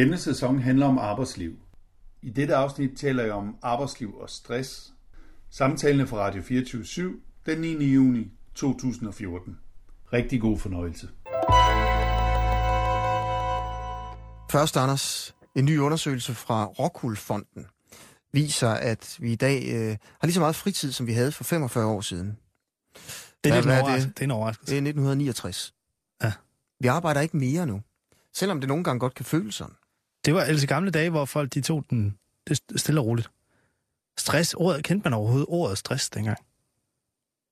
Denne sæson handler om arbejdsliv. I dette afsnit taler jeg om arbejdsliv og stress. Samtalen fra Radio 24 den 9. juni 2014. Rigtig god fornøjelse. Først, Anders, en ny undersøgelse fra Rockwool-fonden viser, at vi i dag øh, har lige så meget fritid, som vi havde for 45 år siden. Det er, lidt er det? det er en overraskelse. Det er 1969. Ja. Vi arbejder ikke mere nu, selvom det nogle gange godt kan føles sådan. Det var i gamle dage, hvor folk de tog den det stille og roligt. Stress, ordet, kendte man overhovedet ordet stress dengang?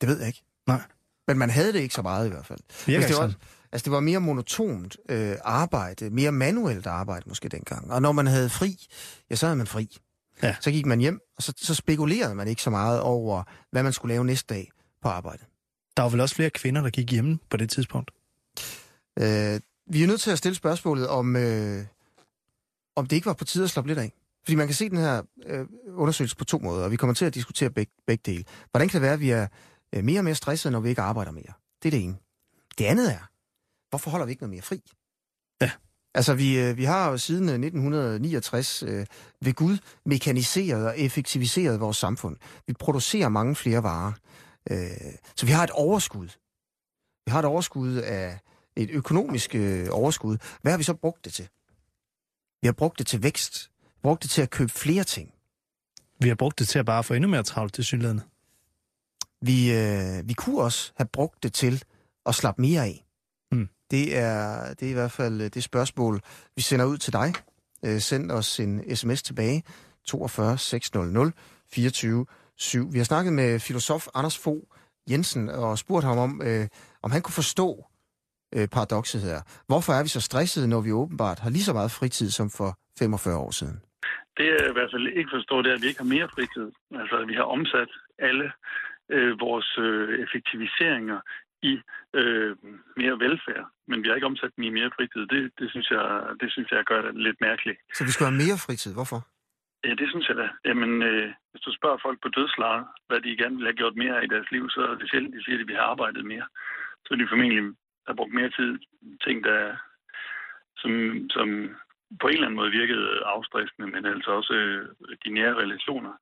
Det ved jeg ikke. Nej. Men man havde det ikke så meget i hvert fald. Virker Altså, det, ikke var, altså, det var mere monotont øh, arbejde, mere manuelt arbejde måske dengang. Og når man havde fri, ja, så havde man fri. Ja. Så gik man hjem, og så, så spekulerede man ikke så meget over, hvad man skulle lave næste dag på arbejde. Der var vel også flere kvinder, der gik hjemme på det tidspunkt. Øh, vi er nødt til at stille spørgsmålet, om, øh, om det ikke var på tide at slappe lidt af. Fordi man kan se den her øh, undersøgelse på to måder, og vi kommer til at diskutere beg, begge dele. Hvordan kan det være, at vi er øh, mere og mere stressede, når vi ikke arbejder mere? Det er det ene. Det andet er, hvorfor holder vi ikke noget mere fri? Ja. Altså, vi, øh, vi har jo siden øh, 1969 øh, ved Gud mekaniseret og effektiviseret vores samfund. Vi producerer mange flere varer. Øh, så vi har et overskud. Vi har et overskud af et økonomisk øh, overskud. Hvad har vi så brugt det til? Vi har brugt det til vækst. Brugt det til at købe flere ting. Vi har brugt det til at bare få endnu mere travlt til synlædende. Vi, øh, vi kunne også have brugt det til at slappe mere af. Mm. Det, er, det er i hvert fald øh, det spørgsmål, vi sender ud til dig. Øh, send os en sms tilbage. 42 600 24 7. Vi har snakket med filosof Anders Fogh Jensen og spurgt ham om, øh, om han kunne forstå øh, paradokset her. Hvorfor er vi så stressede, når vi åbenbart har lige så meget fritid som for 45 år siden? Det jeg i hvert fald ikke forstår, det er, at vi ikke har mere fritid. Altså, at vi har omsat alle øh, vores øh, effektiviseringer i øh, mere velfærd, men vi har ikke omsat dem i mere fritid. Det, det, synes, jeg, det synes jeg gør det lidt mærkeligt. Så vi skal have mere fritid. Hvorfor? Ja, det synes jeg da. Jamen, øh, hvis du spørger folk på dødslejet, hvad de gerne vil have gjort mere i deres liv, så er det sjældent, de siger, at vi har arbejdet mere. Så er de formentlig har brugt mere tid ting, der, som, som på en eller anden måde virkede afstressende, men altså også øh, de nære relationer.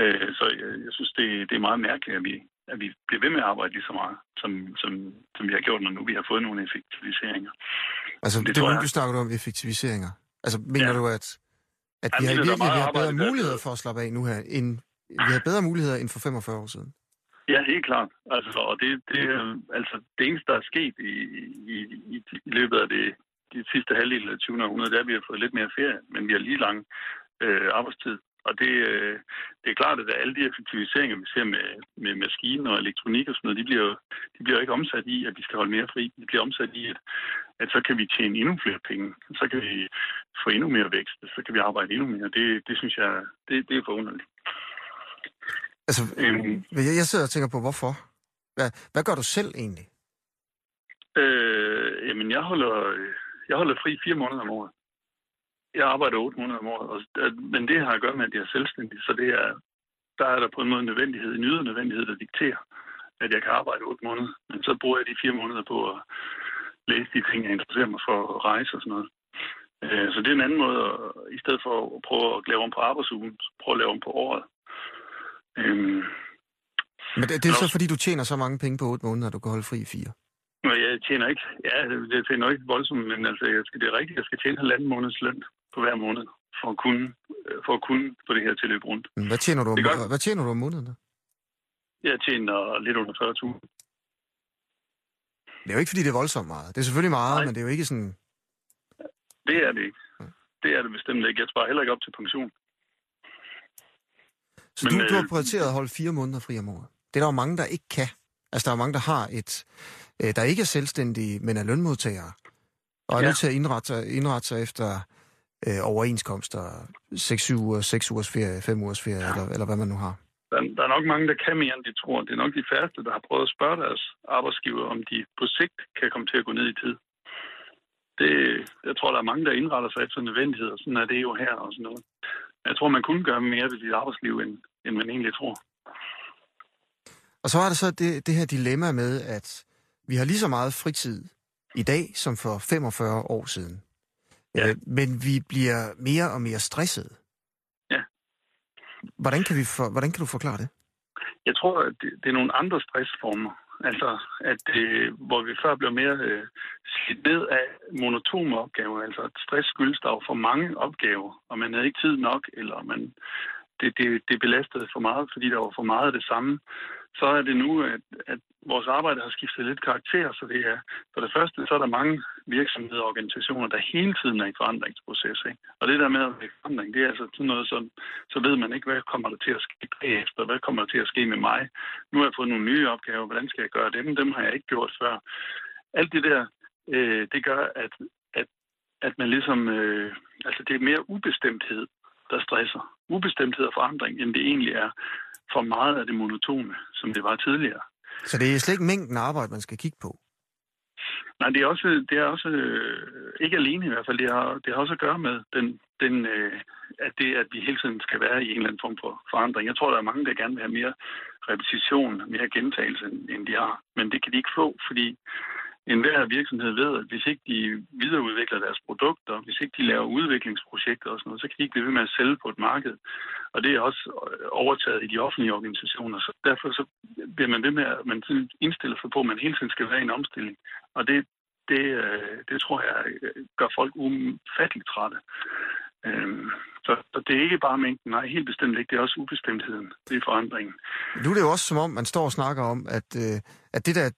Øh, så jeg, jeg synes, det, det er meget mærkeligt, at vi, at vi bliver ved med at arbejde lige så meget, som, som, som vi har gjort, når nu vi har fået nogle effektiviseringer. Altså, Det det, det jeg. du snakker om effektiviseringer. Altså, mener Ja. du, at, at vi har der er virkelig vi har bedre muligheder for at slappe af nu her, end vi har bedre muligheder end for 45 år siden? Ja, helt klart. Altså, og det, det, øh, altså, det eneste, der er sket i, i, i, i løbet af det, de sidste halvdel af 20. århundrede, det er, at vi har fået lidt mere ferie, men vi har lige lang øh, arbejdstid. Og det, øh, det er klart, at alle de effektiviseringer, vi ser med, med maskiner og elektronik og sådan noget, de bliver, de bliver ikke omsat i, at vi skal holde mere fri. De bliver omsat i, at, at så kan vi tjene endnu flere penge. Så kan vi få endnu mere vækst. Så kan vi arbejde endnu mere. Det, det synes jeg, det, det er forunderligt. Altså, Øhm. jeg, jeg sidder og tænker på, hvorfor? Hvad, hvad gør du selv egentlig? Øh, jamen, jeg holder, jeg holder fri fire måneder om året. Jeg arbejder otte måneder om året, og, men det har at gøre med, at jeg er selvstændig, så det er, der er der på en måde en nødvendighed, en ydre nødvendighed, der dikterer, at jeg kan arbejde otte måneder. Men så bruger jeg de fire måneder på at læse de ting, jeg interesserer mig for at rejse og sådan noget. Øh, så det er en anden måde, at, i stedet for at prøve at lave om på arbejdsugen, så prøve at lave om på året. Øhm, Men det, det er så, Nå. fordi du tjener så mange penge på 8 måneder, at du kan holde fri i fire. Nå, jeg tjener ikke, ja, jeg tjener ikke voldsomt, men altså, jeg skal, det er rigtigt, jeg skal tjene halvanden måneds løn på hver måned, for at kunne, øh, for at kunne få det her til at løbe rundt. Hvad tjener du om, Det gør- hvad tjener du om måneden? Jeg tjener lidt under 40.000. Det er jo ikke, fordi det er voldsomt meget. Det er selvfølgelig meget, Nej. men det er jo ikke sådan... Det er det ikke. Det er det bestemt ikke. Jeg sparer heller ikke op til pension. Så Men, du, du har øh, prioriteret at holde fire måneder fri om året. Det er der jo mange, der ikke kan. Altså, der er mange, der har et... Øh, der ikke er selvstændige, men er lønmodtagere. Og er Ja. nødt til at indrette sig, indrette sig efter øh, overenskomster. 6-7 uger, 6 ugers ferie, 5 ugers ferie, ja. eller, eller hvad man nu har. Der, der er nok mange, der kan mere, end de tror. Det er nok de færreste, der har prøvet at spørge deres arbejdsgiver, om de på sigt kan komme til at gå ned i tid. Det, jeg tror, der er mange, der indretter sig efter nødvendighed, og sådan er det jo her og sådan noget. Jeg tror, man kunne gøre mere ved sit arbejdsliv, end, end man egentlig tror. Og så er der så det, det her dilemma med, at vi har lige så meget fritid i dag som for 45 år siden. Ja. Øh, men vi bliver mere og mere stresset. Ja. Hvordan kan, vi for, hvordan kan du forklare det? Jeg tror, at det, det er nogle andre stressformer. Altså, at øh, hvor vi før blev mere øh, slidt ned af monotone opgaver. Altså, at stress skyldes der for mange opgaver, og man havde ikke tid nok, eller man, det, det, det belastede for meget, fordi der var for meget af det samme så er det nu, at, at vores arbejde har skiftet lidt karakter, så det er for det første, så er der mange virksomheder og organisationer, der hele tiden er i forandringsproces. Ikke? Og det der med at være forandring, det er altså sådan noget, som, så ved man ikke, hvad kommer der til at ske bagefter, hvad kommer der til at ske med mig. Nu har jeg fået nogle nye opgaver, hvordan skal jeg gøre dem? Dem har jeg ikke gjort før. Alt det der, øh, det gør, at, at, at man ligesom, øh, altså det er mere ubestemthed, der stresser. Ubestemthed og forandring, end det egentlig er for meget af det monotone, som det var tidligere. Så det er slet ikke mængden af arbejde, man skal kigge på? Nej, det er også, det er også øh, ikke alene i hvert fald. Det har, det har også at gøre med den, den, øh, at det, at vi hele tiden skal være i en eller anden form for forandring. Jeg tror, der er mange, der gerne vil have mere repetition, mere gentagelse, end de har. Men det kan de ikke få, fordi enhver virksomhed ved, at hvis ikke de videreudvikler deres produkter, hvis ikke de laver udviklingsprojekter og sådan noget, så kan de ikke blive ved med at sælge på et marked. Og det er også øh, overtaget i de offentlige organisationer. Så derfor så bliver man ved med, at man indstiller sig på, at man hele tiden skal være i en omstilling. Og det, det, øh, det tror jeg øh, gør folk ufatteligt trætte. Øhm, så, så det er ikke bare mængden, nej, helt bestemt ikke. Det er også ubestemtheden, det er forandringen. Nu er det jo også som om, man står og snakker om, at, øh, at det der,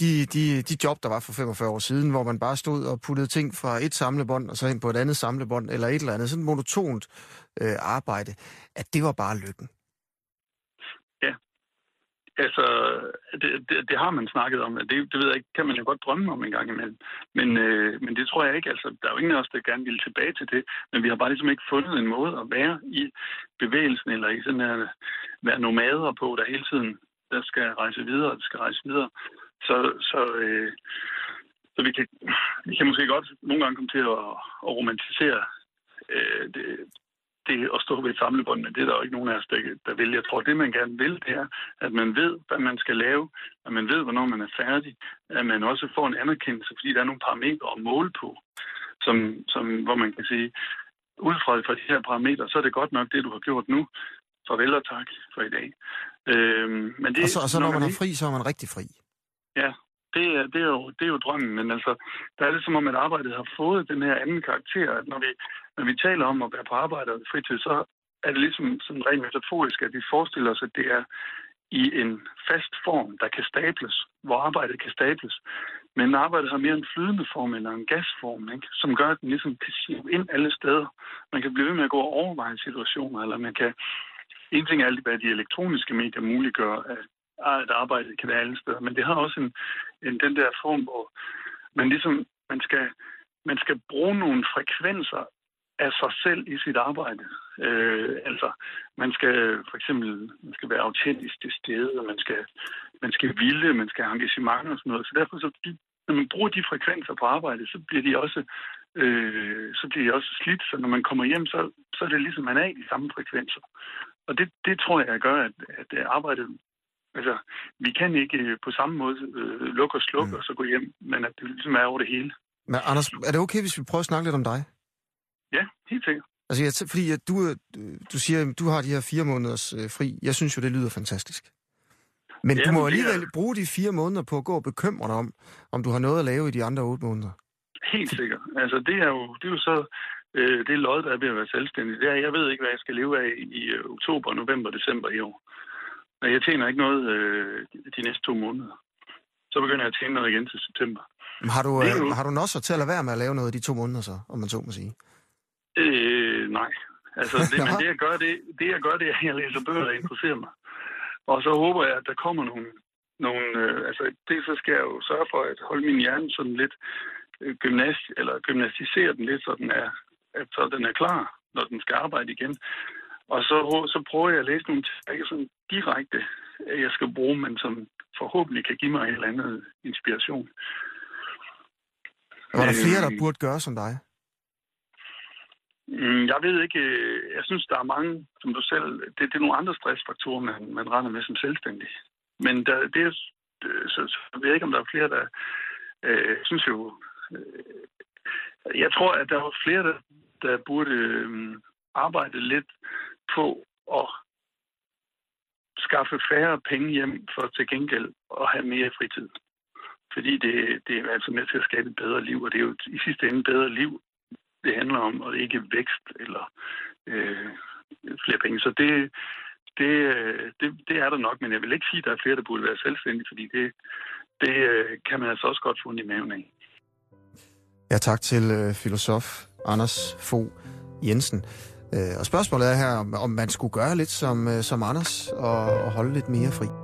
de, de, de job, der var for 45 år siden, hvor man bare stod og puttede ting fra et samlebånd og så ind på et andet samlebånd, eller et eller andet, sådan monotont øh, arbejde, at det var bare lykken. Altså, det, det, det har man snakket om. Det, det ved jeg ikke, kan man jo godt drømme om en gang imellem. Men, øh, men det tror jeg ikke. Altså, der er jo ingen af os, der gerne vil tilbage til det. Men vi har bare ligesom ikke fundet en måde at være i bevægelsen, eller i sådan at være nomader på, der hele tiden der skal rejse videre, der skal rejse videre. Så, så, øh, så vi, kan, vi kan måske godt nogle gange komme til at, at romantisere øh, det, det at stå ved et samlebånd, men det er der jo ikke nogen af os, der, der vil. Jeg tror, det man gerne vil, det er, at man ved, hvad man skal lave, at man ved, hvornår man er færdig, at man også får en anerkendelse, fordi der er nogle parametre at måle på, som, som, hvor man kan sige, ud fra, fra de her parametre, så er det godt nok det, du har gjort nu. Farvel og tak for i dag. Øhm, men det, og så, og så når, når man er fri, så er man rigtig fri. Ja, det er, det, er jo, det er jo drømmen, men altså, der er det som om, at arbejdet har fået den her anden karakter, at når vi, når vi taler om at være på arbejde og fritid, så er det ligesom sådan rent metaforisk, at vi forestiller os, at det er i en fast form, der kan stables, hvor arbejdet kan stables. Men arbejdet har mere en flydende form eller en gasform, ikke? som gør, at den ligesom kan sive ind alle steder. Man kan blive ved med at gå og overveje situationer, eller man kan... En ting er alt, hvad de elektroniske medier muliggør, at at arbejdet kan være alle steder. Men det har også en, end den der form, hvor man ligesom man skal, man skal bruge nogle frekvenser af sig selv i sit arbejde. Øh, altså, man skal for eksempel man skal være autentisk til stede, og man skal, man skal ville, man skal have engagement og sådan noget. Så derfor, så, når man bruger de frekvenser på arbejde, så bliver de også øh, så bliver de også slidt. Så når man kommer hjem, så, så er det ligesom, man er i de samme frekvenser. Og det, det tror jeg gør, at, at øh, arbejdet Altså, vi kan ikke øh, på samme måde øh, lukke og slukke mm. og så gå hjem, men at det ligesom er over det hele. Men Anders, er det okay, hvis vi prøver at snakke lidt om dig? Ja, helt sikkert. Altså, jeg, fordi at du, øh, du siger, at du har de her fire måneders øh, fri. Jeg synes jo, det lyder fantastisk. Men ja, du må alligevel er... bruge de fire måneder på at gå og bekymre dig om, om du har noget at lave i de andre otte måneder. Helt sikkert. Altså, det er jo, det er jo så øh, det lod, der er ved at være selvstændig. Det er, jeg ved ikke, hvad jeg skal leve af i øh, oktober, november, december i år. Men jeg tjener ikke noget øh, de næste to måneder. Så begynder jeg at tjene noget igen til september. Men har du, øh, har du også til at lade være med at lave noget de to måneder så, om man så må sige? Øh, nej. Altså, det, men det jeg, gør, det, det jeg gør, det er, at jeg læser bøger, der interesserer mig. Og så håber jeg, at der kommer nogle... nogle øh, altså, det så skal jeg jo sørge for at holde min hjerne sådan lidt øh, gymnast, eller gymnastisere den lidt, så den er, at, så den er klar, når den skal arbejde igen. Og så, så prøver jeg at læse nogle ting, sådan direkte, jeg skal bruge, men som forhåbentlig kan give mig en eller anden inspiration. Var der flere, der burde gøre som dig? Mm, jeg ved ikke. Jeg synes, der er mange, som du selv... Det, det er nogle andre stressfaktorer, man, man render med som selvstændig. Men der, det så, så jeg ved ikke, om der er flere, der... Øh, synes jo... Øh, jeg tror, at der var flere, der, der burde øh, arbejde lidt på at skaffe færre penge hjem for til gengæld at have mere fritid. Fordi det, det er altså med til at skabe et bedre liv, og det er jo i sidste ende et bedre liv, det handler om, og ikke vækst eller øh, flere penge. Så det, det, det, det er der nok, men jeg vil ikke sige, at der er flere, der burde være selvstændige, fordi det, det øh, kan man altså også godt få i maven af. Ja, tak til øh, filosof Anders Fo Jensen. Øh, og spørgsmålet er her, om man skulle gøre lidt som, øh, som Anders og, og holde lidt mere fri.